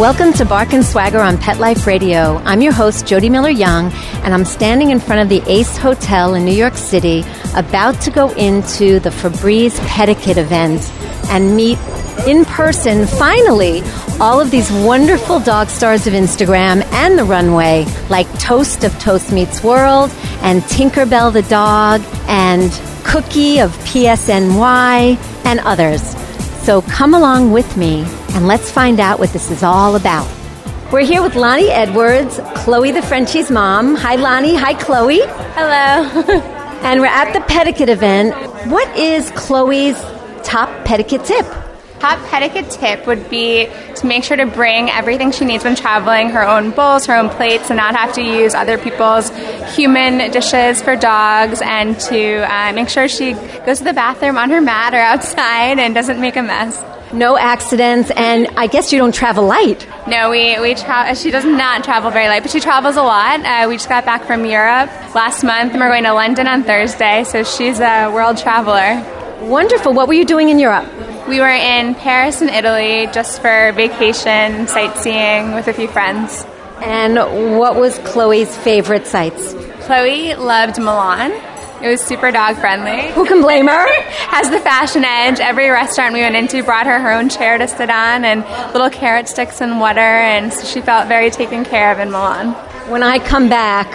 Welcome to Bark and Swagger on Pet Life Radio. I'm your host, Jody Miller Young, and I'm standing in front of the Ace Hotel in New York City, about to go into the Febreze Petiquette event and meet in person, finally, all of these wonderful dog stars of Instagram and the runway, like Toast of Toast Meets World, and Tinkerbell the dog, and Cookie of PSNY, and others. So come along with me and let's find out what this is all about. We're here with Lonnie Edwards, Chloe the Frenchie's mom. Hi, Lonnie. Hi, Chloe. Hello. and we're at the petiquette event. What is Chloe's top petiquette tip? Top petiquette tip would be to make sure to bring everything she needs when traveling her own bowls, her own plates, and not have to use other people's human dishes for dogs, and to uh, make sure she goes to the bathroom on her mat or outside and doesn't make a mess. No accidents, and I guess you don't travel light. No, we, we tra- she does not travel very light, but she travels a lot. Uh, we just got back from Europe last month, and we're going to London on Thursday, so she's a world traveler. Wonderful. What were you doing in Europe? We were in Paris and Italy just for vacation, sightseeing with a few friends. And what was Chloe's favorite sights? Chloe loved Milan. It was super dog friendly. Who can blame her? Has the fashion edge. Every restaurant we went into brought her her own chair to sit on and little carrot sticks and water, and so she felt very taken care of in Milan. When I come back,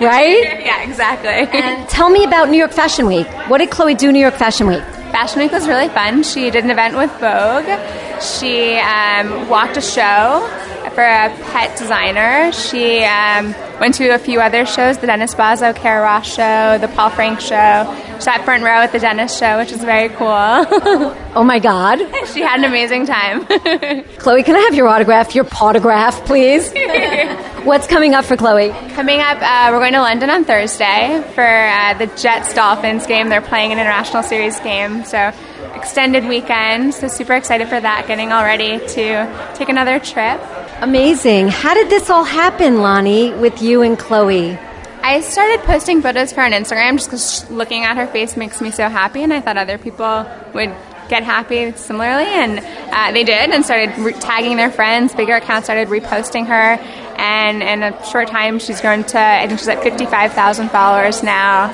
right? yeah, exactly. And tell me about New York Fashion Week. What did Chloe do New York Fashion Week? Fashion Week was really fun. She did an event with Vogue. She um, walked a show for a pet designer. She um, went to a few other shows the Dennis Basso Kara Ross show, the Paul Frank show. She sat front row at the Dennis show, which was very cool. oh my God. she had an amazing time. Chloe, can I have your autograph, your potograph, please? What's coming up for Chloe? Coming up, uh, we're going to London on Thursday for uh, the Jets Dolphins game. They're playing an international series game, so extended weekend. So super excited for that. Getting all ready to take another trip. Amazing. How did this all happen, Lonnie, with you and Chloe? I started posting photos for on Instagram just because looking at her face makes me so happy, and I thought other people would get happy similarly, and uh, they did, and started re- tagging their friends. Bigger accounts started reposting her, and in a short time, she's grown to I think she's at fifty-five thousand followers now,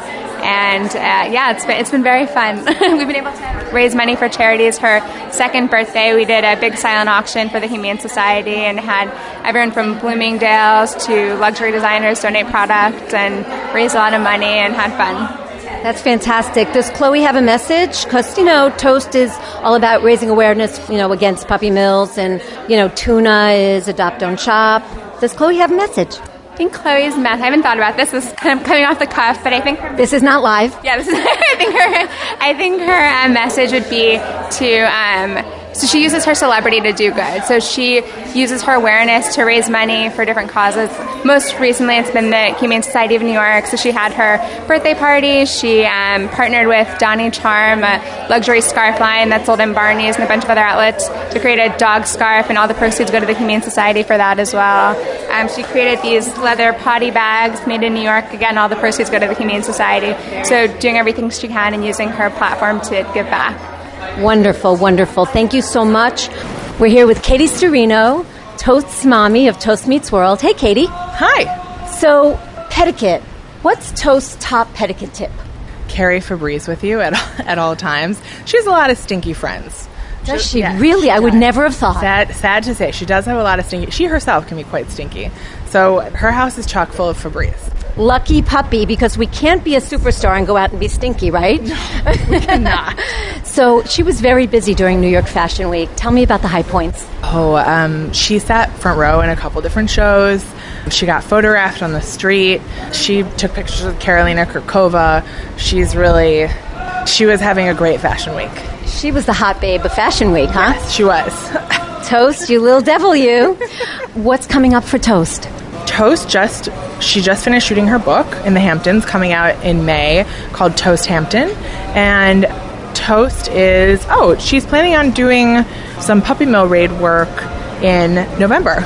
and uh, yeah, it's been it's been very fun. We've been able to raise money for charities. Her second birthday, we did a big silent auction for the Humane Society, and had everyone from Bloomingdale's to luxury designers donate products and raise a lot of money and had fun. That's fantastic. Does Chloe have a message? Because, you know, Toast is all about raising awareness, you know, against puppy mills, and, you know, Tuna is Adopt Don't Shop. Does Chloe have a message? I think Chloe's message. I haven't thought about this. This is kind of coming off the cuff, but I think her, this is not live. Yeah, this is. I think her. I think her uh, message would be to um, so she uses her celebrity to do good. So she uses her awareness to raise money for different causes. Most recently, it's been the Humane Society of New York. So she had her birthday party. She um, partnered with Donni Charm, a luxury scarf line that's sold in Barney's and a bunch of other outlets, to create a dog scarf, and all the proceeds go to the Humane Society for that as well. Um, she created these leather potty bags made in New York. Again, all the proceeds go to the Humane Society. So doing everything she can and using her platform to give back. Wonderful, wonderful. Thank you so much. We're here with Katie Sturino, Toast's mommy of Toast Meets World. Hey, Katie. Hi. So, petiquette. What's Toast's top petiquette tip? Carry Febreze with you at, at all times. She has a lot of stinky friends. Does she yeah, really? She I would never have thought. Sad, sad to say, she does have a lot of stinky. She herself can be quite stinky. So her house is chock full of Febreze lucky puppy because we can't be a superstar and go out and be stinky, right? No, we cannot. so she was very busy during New York Fashion Week. Tell me about the high points. Oh, um, she sat front row in a couple different shows. She got photographed on the street. She took pictures with Karolina Kurkova. She's really, she was having a great fashion week. She was the hot babe of Fashion Week, huh? Yes, she was. Toast, you little devil, you. What's coming up for Toast? Toast just She just finished shooting her book in the Hamptons, coming out in May, called Toast Hampton. And Toast is, oh, she's planning on doing some puppy mill raid work in November.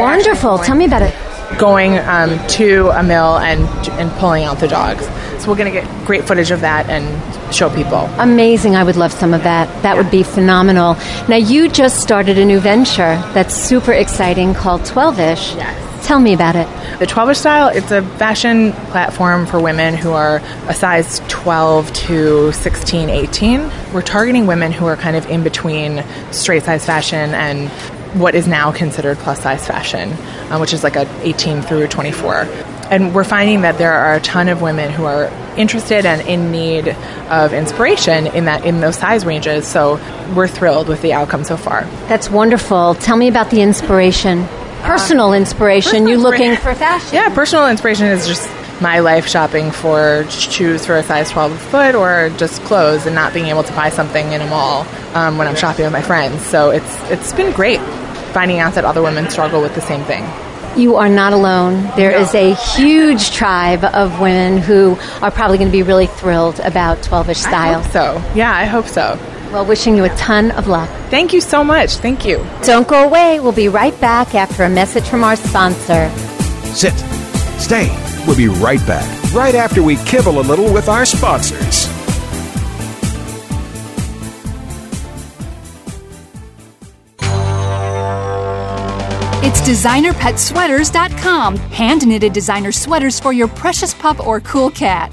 Wonderful. Tell me about it. Going um, to a mill and and pulling out the dogs. So we're going to get great footage of that and show people. Amazing. I would love some of that. That would be phenomenal. Now, you just started a new venture that's super exciting called 12ish. Yes. Tell me about it. The 12ish style, it's a fashion platform for women who are a size 12 to 16, 18. We're targeting women who are kind of in between straight size fashion and what is now considered plus size fashion, uh, which is like a 18 through 24. And we're finding that there are a ton of women who are interested and in need of inspiration in that in those size ranges. So we're thrilled with the outcome so far. That's wonderful. Tell me about the inspiration. Personal inspiration. you looking for fashion? Yeah, personal inspiration is just my life shopping for shoes for a size 12 foot or just clothes and not being able to buy something in a mall um, when I'm shopping with my friends. So it's it's been great finding out that other women struggle with the same thing. You are not alone. There is a huge tribe of women who are probably going to be really thrilled about 12ish I style. hope so. Yeah, I hope so. Well, wishing you a ton of luck. Thank you so much. Thank you. Don't go away. We'll be right back after a message from our sponsor. Sit. Stay. We'll be right back. Right after we kibble a little with our sponsors. It's designerpetsweaters.com. Hand knitted designer sweaters for your precious pup or cool cat.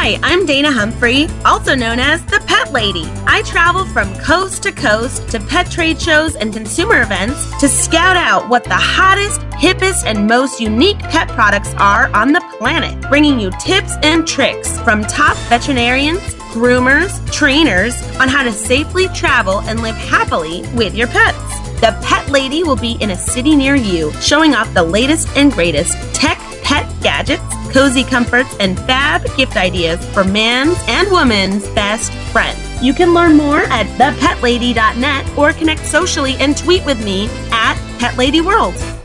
Hi, I'm Dana Humphrey, also known as the Pet Lady. I travel from coast to coast to pet trade shows and consumer events to scout out what the hottest, hippest, and most unique pet products are on the planet, bringing you tips and tricks from top veterinarians, groomers, trainers on how to safely travel and live happily with your pets. The Pet Lady will be in a city near you, showing off the latest and greatest tech, pet gadgets, cozy comforts, and fab gift ideas for man's and woman's best friend. You can learn more at thepetlady.net or connect socially and tweet with me at PetLadyWorld.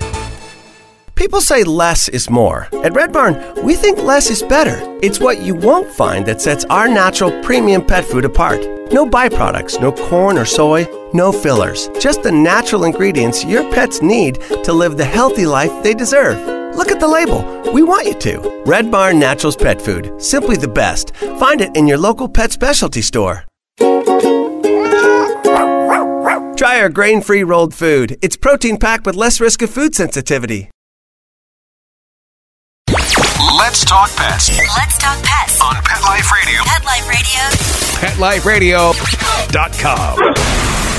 People say less is more. At Red Barn, we think less is better. It's what you won't find that sets our natural premium pet food apart. No byproducts, no corn or soy, no fillers. Just the natural ingredients your pets need to live the healthy life they deserve. Look at the label. We want you to. Red Barn Naturals Pet Food. Simply the best. Find it in your local pet specialty store. Try our grain free rolled food. It's protein packed with less risk of food sensitivity. Let's talk pets Let's talk pets. on Pet Life Radio. Pet Life Radio. PetLifeRadio.com.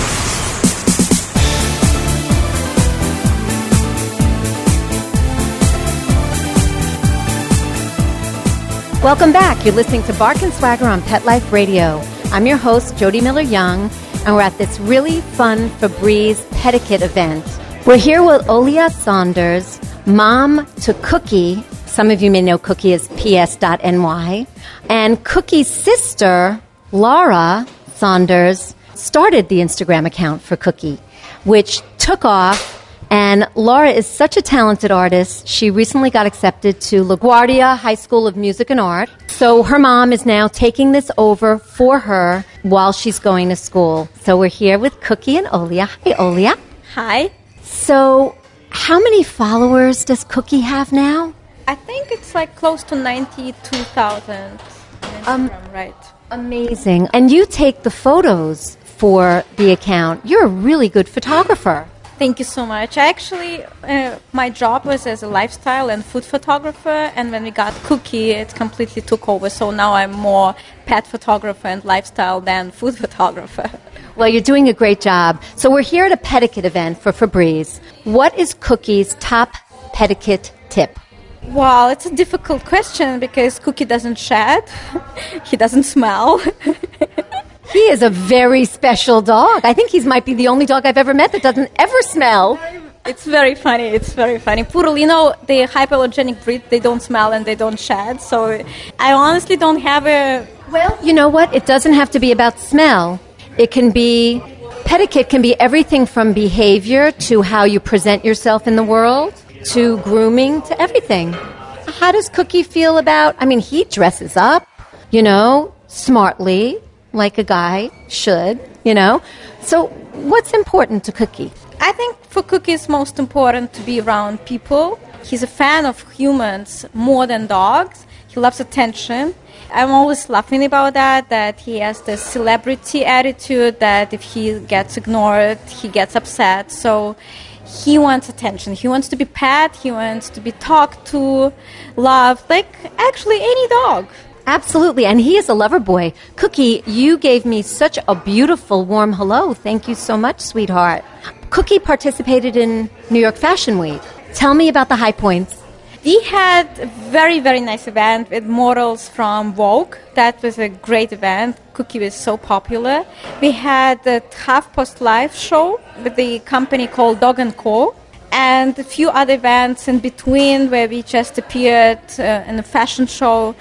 Welcome back. You're listening to Bark and Swagger on Pet Life Radio. I'm your host, Jody Miller Young, and we're at this really fun Febreze Petiquette event. We're here with Olia Saunders, mom to Cookie. Some of you may know Cookie as ps.ny. And Cookie's sister, Laura Saunders, started the Instagram account for Cookie, which took off and Laura is such a talented artist. She recently got accepted to LaGuardia High School of Music and Art. So her mom is now taking this over for her while she's going to school. So we're here with Cookie and Olia. Hi, Olia. Hi. So, how many followers does Cookie have now? I think it's like close to 92,000. Um, right. Amazing. And you take the photos for the account. You're a really good photographer. Thank you so much. Actually, uh, my job was as a lifestyle and food photographer, and when we got Cookie, it completely took over. So now I'm more pet photographer and lifestyle than food photographer. Well, you're doing a great job. So we're here at a petiquette event for Febreze. What is Cookie's top petiquette tip? Well, it's a difficult question because Cookie doesn't shed, he doesn't smell. He is a very special dog. I think he might be the only dog I've ever met that doesn't ever smell. It's very funny. It's very funny. Poodle, you know, the hypoallergenic breed, they don't smell and they don't shed. So I honestly don't have a. Well, you know what? It doesn't have to be about smell. It can be Petiquette can be everything from behavior to how you present yourself in the world to grooming to everything. How does Cookie feel about? I mean, he dresses up, you know, smartly, like a guy should, you know. So, what's important to Cookie? I think for Cookie it's most important to be around people. He's a fan of humans more than dogs. He loves attention. I'm always laughing about that, that he has this celebrity attitude that if he gets ignored, he gets upset. So he wants attention. He wants to be pet, he wants to be talked to, loved, like actually any dog. Absolutely, and he is a lover boy. Cookie, you gave me such a beautiful, warm hello. Thank you so much, sweetheart. Cookie participated in New York Fashion Week. Tell me about the high points. We had a very, very nice event with models from Vogue. That was a great event. Cookie was so popular. We had a half post Live show with the company called Dog & Co. And a few other events in between where we just appeared uh, in a fashion show.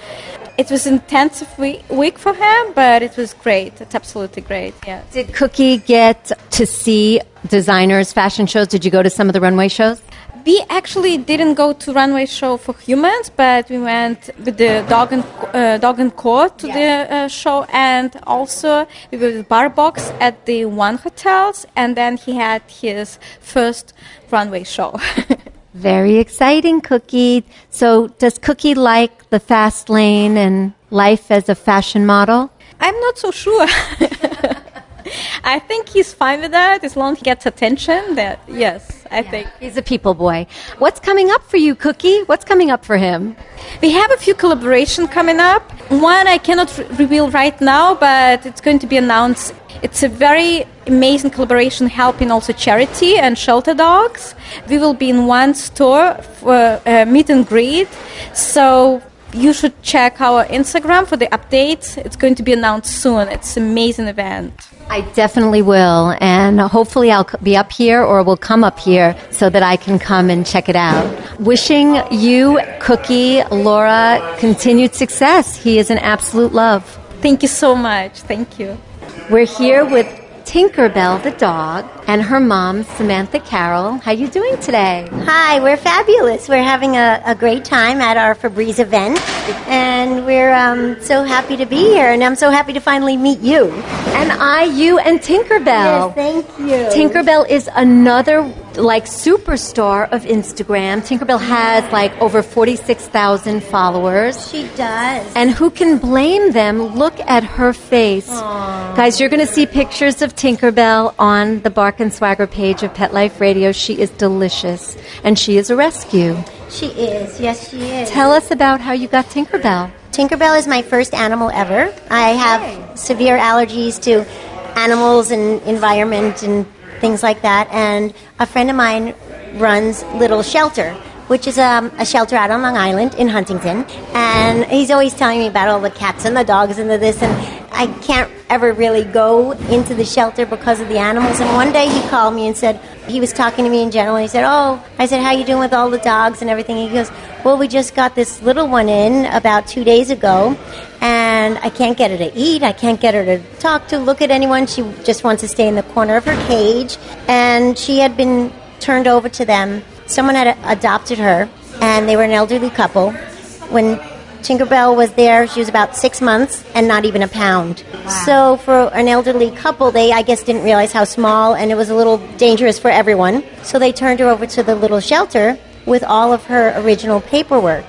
It was intensive week, week for him, but it was great. It's absolutely great. Yeah. Did Cookie get to see designers' fashion shows? Did you go to some of the runway shows? We actually didn't go to runway show for humans, but we went with the dog and uh, dog and co to the uh, show, and also we were with BarkBox at the One Hotels, and then he had his first runway show. Very exciting, Cookie. So, does Cookie like the fast lane and life as a fashion model? I'm not so sure. I think he's fine with that as long as he gets attention. That yes, I think He's a people boy. What's coming up for you, Cookie? What's coming up for him? we have a few collaboration coming up. One I cannot re- reveal right now, but it's going to be announced. It's a very amazing collaboration helping also charity and shelter dogs. We will be in one store for uh, meet and greet. So you should check our Instagram for the updates. It's going to be announced soon. It's an amazing event. I definitely will, and hopefully I'll be up here or will come up here so that I can come and check it out. Wishing you, Cookie, Laura, continued success. He is an absolute love. Thank you so much. Thank you. We're here with Tinkerbell the dog and her mom, Samantha Carroll. How you doing today? Hi, we're fabulous. We're having a, a great time at our Febreze event, and we're um, so happy to be here. And I'm so happy to finally meet you. And I, you, and Tinkerbell. Yes, thank you. Tinkerbell is another like superstar of Instagram. Tinkerbell has like over 46,000 followers. She does. And who can blame them? Look at her face. Aww. Guys, you're going to see pictures of Tinkerbell on the Bark and Swagger page of Pet Life Radio. She is delicious. And she is a rescue. She is. Yes, she is. Tell us about how you got Tinkerbell. Tinkerbell is my first animal ever. I have severe allergies to animals and environment and things like that. And a friend of mine runs Little Shelter, which is um, a shelter out on Long Island in Huntington. And he's always telling me about all the cats and the dogs and the this. And I can't ever really go into the shelter because of the animals. And one day he called me and said, he was talking to me in general. He said, "Oh," I said, "How you doing with all the dogs and everything?" He goes, "Well, we just got this little one in about two days ago, and I can't get her to eat. I can't get her to talk to, look at anyone. She just wants to stay in the corner of her cage, and she had been turned over to them. Someone had adopted her, and they were an elderly couple. When Tinkerbell was there. She was about six months and not even a pound. So for an elderly couple, they I guess didn't realize how small and it was a little dangerous for everyone. So they turned her over to the little shelter with all of her original paperwork,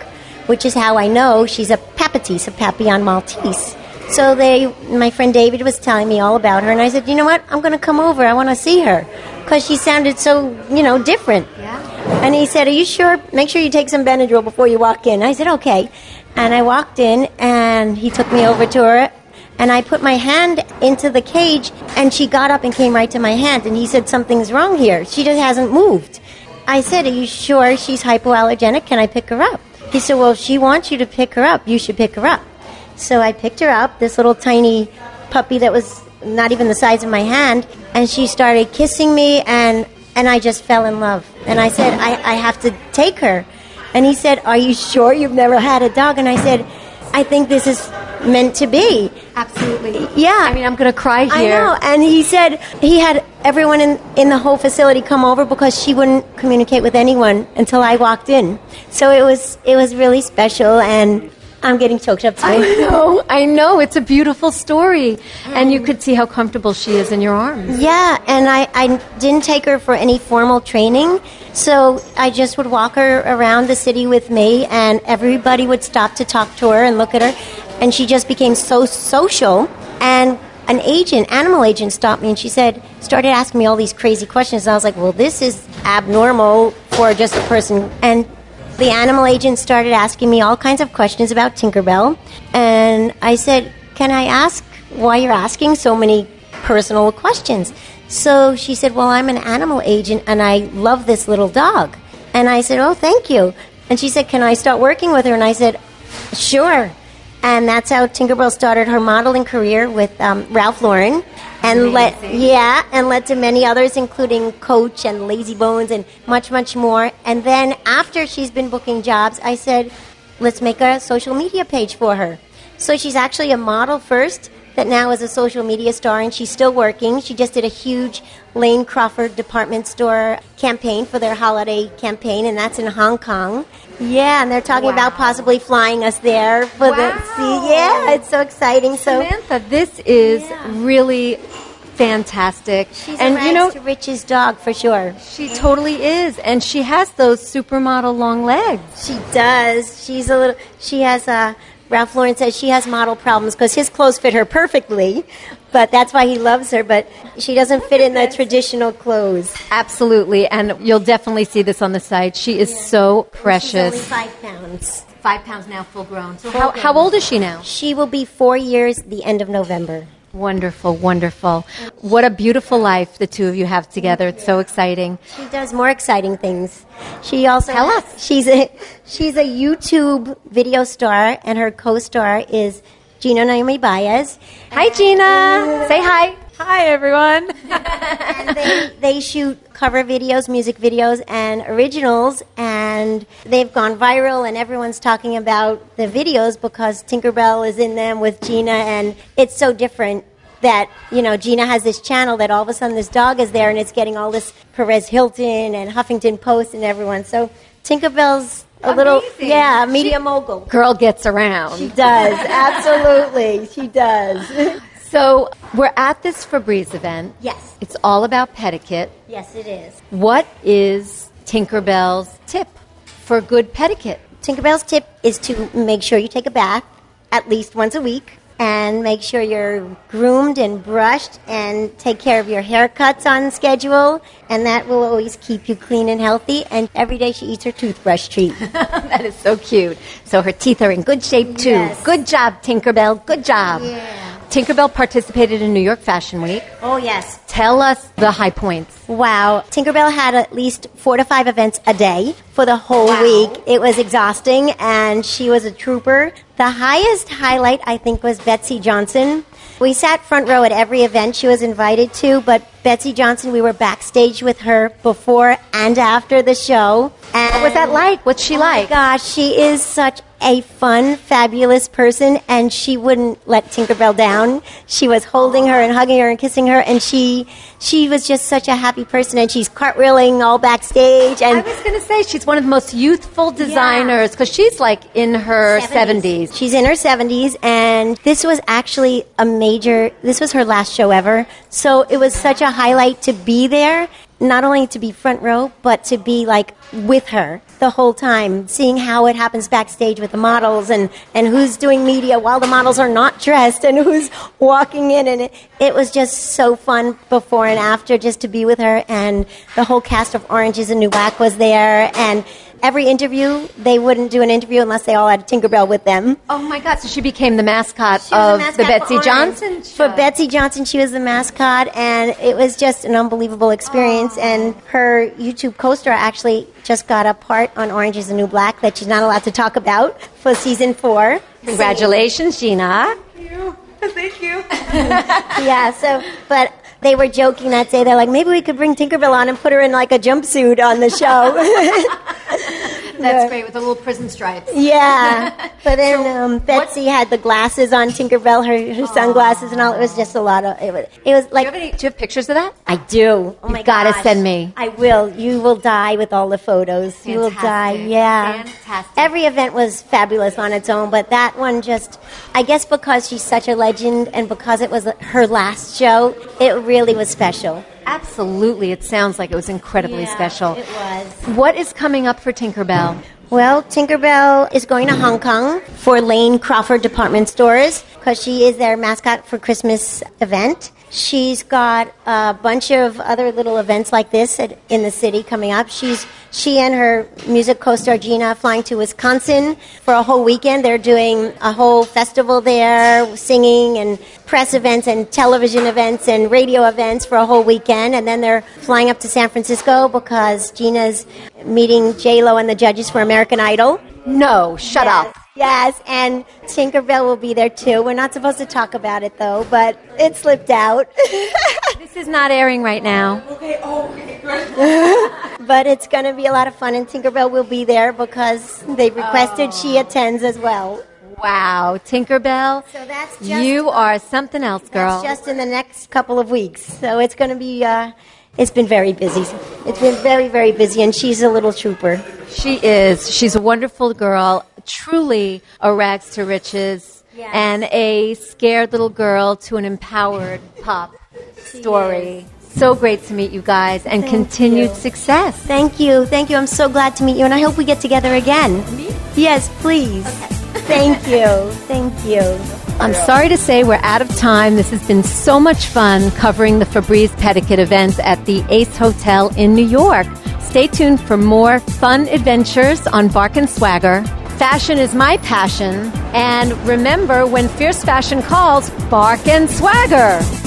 which is how I know she's a Papatese, a Papillon Maltese. So they, my friend David was telling me all about her, and I said, you know what? I'm going to come over. I want to see her because she sounded so, you know, different. Yeah. And he said, "Are you sure? Make sure you take some Benadryl before you walk in." I said, "Okay." And I walked in, and he took me over to her, and I put my hand into the cage, and she got up and came right to my hand, and he said, "Something's wrong here. She just hasn't moved." I said, "Are you sure she's hypoallergenic? Can I pick her up?" he said, Well, she wants you to pick her up. You should pick her up. So I picked her up, this little tiny puppy that was not even the size of my hand, and she started kissing me, and, and I just fell in love. And I said, I, I have to take her. And he said, Are you sure you've never had a dog? And I said, I think this is meant to be. Absolutely. Yeah. I mean, I'm going to cry here. I know. And he said he had everyone in, in the whole facility come over because she wouldn't communicate with anyone until I walked in. So it was it was really special and I'm getting choked up too. I know, I know. It's a beautiful story. And you could see how comfortable she is in your arms. Yeah, and I, I didn't take her for any formal training, so I just would walk her around the city with me, and everybody would stop to talk to her and look at her, and she just became so social. And an agent, animal agent, stopped me and she said, started asking me all these crazy questions. And I was like, well, this is abnormal for just a person. And the animal agent started asking me all kinds of questions about Tinkerbell. And I said, Can I ask why you're asking so many personal questions? So she said, Well, I'm an animal agent and I love this little dog. And I said, Oh, thank you. And she said, Can I start working with her? And I said, Sure. And that's how Tinkerbell started her modeling career with um, Ralph Lauren, and led yeah, and led to many others, including Coach and Lazy Bones and much, much more. And then after she's been booking jobs, I said, let's make a social media page for her. So she's actually a model first, that now is a social media star, and she's still working. She just did a huge Lane Crawford department store campaign for their holiday campaign, and that's in Hong Kong. Yeah, and they're talking about possibly flying us there for the see. Yeah, it's so exciting. So this is really fantastic. she's and a you know, to riches dog for sure. she totally is. And she has those supermodel long legs. She does. She's a little. She has a. Ralph Lauren says she has model problems because his clothes fit her perfectly, but that's why he loves her. But she doesn't fit in the traditional clothes. Absolutely. And you'll definitely see this on the site. She is so precious. She's precious. only five pounds. Five pounds now, full grown. So Full how, grown. how old is she now? She will be four years the end of November. Wonderful, wonderful. What a beautiful life the two of you have together. It's so exciting. She does more exciting things. She also Tell us. She's a she's a YouTube video star, and her co-star is Gina Naomi Baez. Hi, Gina. Say hi. Hi, everyone. and they, they shoot cover videos, music videos, and originals, and they've gone viral, and everyone's talking about the videos because Tinkerbell is in them with Gina, and it's so different that you know Gina has this channel that all of a sudden this dog is there, and it's getting all this Perez Hilton and Huffington Post and everyone. So Tinkerbell's a little yeah media mogul. Girl gets around. She does absolutely. She does. So we're at this Febreze event. Yes. It's all about petiquette. yes, it is. What is Tinkerbell's tip for good petiquette? Tinkerbell's tip is to make sure you take a bath at least once a week and make sure you're groomed and brushed and take care of your haircuts on schedule and that will always keep you clean and healthy and every day she eats her toothbrush treat. that is so cute. So her teeth are in good shape too. Yes. Good job, Tinkerbell. Good job. Tinkerbell participated in New York Fashion Week. oh yes. Tell us the high points. Wow. Tinkerbell had at least four to five events a day for the whole week. It was exhausting, and she was a trooper. The highest highlight, I think, was Betsey Johnson. We sat front row at every event she was invited to, but Betsey Johnson, we were backstage with her before and after the show. And What was that like? What's she oh like? Gosh, she is such a fun, fabulous person, and she wouldn't let Tinkerbell down. She was holding her and hugging her and kissing her, and she she was just such a happy person. And she's cartwheeling all backstage, And I was going to say she's one of the most youthful designers because she's like in her 70s. She's in her 70s, and this was actually a major, this was her last show ever. So it was such a highlight to be there, not only to be front row, but to be like with her the whole time, seeing how it happens backstage with the models and, and who's doing media while the models are not dressed and who's walking in. And it, it was just so fun before and after just to be with her. And the whole cast of Orange is the New Black was there. And every interview, they wouldn't do an interview unless they all had Tinkerbell with them. Oh my God! So she became the mascot She was of mascot the Betsey Orange. Johnson For. Betsey Johnson, she was the mascot, and it was just an unbelievable experience. And her YouTube co-star actually just got a part on Orange is the New Black that she's not allowed to talk about for season four. Congratulations, Gina. Thank you. Thank you. yeah, so, but they were joking that day. They're like, maybe we could bring Tinkerbell on and put her in like a jumpsuit on the show. That's great with the little prison stripes. yeah. But then um, Betsey had the glasses on Tinkerbell, her, her sunglasses and all. It was just a lot of, it was, it was like. Do you, have any, do you have pictures of that? I do. Oh my gotta gosh. send me. I will. You will die with all the photos. You will die. Yeah. Fantastic. Every event was fabulous on its own, but that one just, I guess because she's such a legend and because it was her last show, it really was special. Absolutely. It sounds like it was incredibly Yeah, special. It was. What is coming up for Tinkerbell? Well, Tinkerbell is going to Hong Kong for Lane Crawford department stores because she is their mascot for Christmas event. She's got a bunch of other little events like this at, in the city coming up. She's she and her music co-star Gina flying to Wisconsin for a whole weekend. They're doing a whole festival there, singing and press events and television events and radio events for a whole weekend. And then they're flying up to San Francisco because Gina's meeting J Lo and the judges for American Idol. No, shut Yes, up. Yes, and Tinkerbell will be there too. We're not supposed to talk about it though, but it slipped out. This is not airing right now. Okay, oh okay, but it's going to be a lot of fun, and Tinkerbell will be there because they requested she attends as well. Wow, Tinkerbell. So that's just, you are something else, girl. Just in the next couple of weeks. So it's going to be. Uh, it's been very busy. It's been very, very busy, and she's a little trooper. She is. She's a wonderful girl, truly a rags to riches, Yes. and a scared little girl to an empowered pop story. So great to meet you guys, and Thank continued you. success. Thank you, thank you. I'm so glad to meet you, and I hope we get together again. Yes, please. Thank you, thank you. I'm sorry to say we're out of time. This has been so much fun covering the Febreze Petiquette events at the Ace Hotel in New York. Stay tuned for more fun adventures on Bark and Swagger. Fashion is my passion. And remember, when fierce fashion calls, bark and swagger.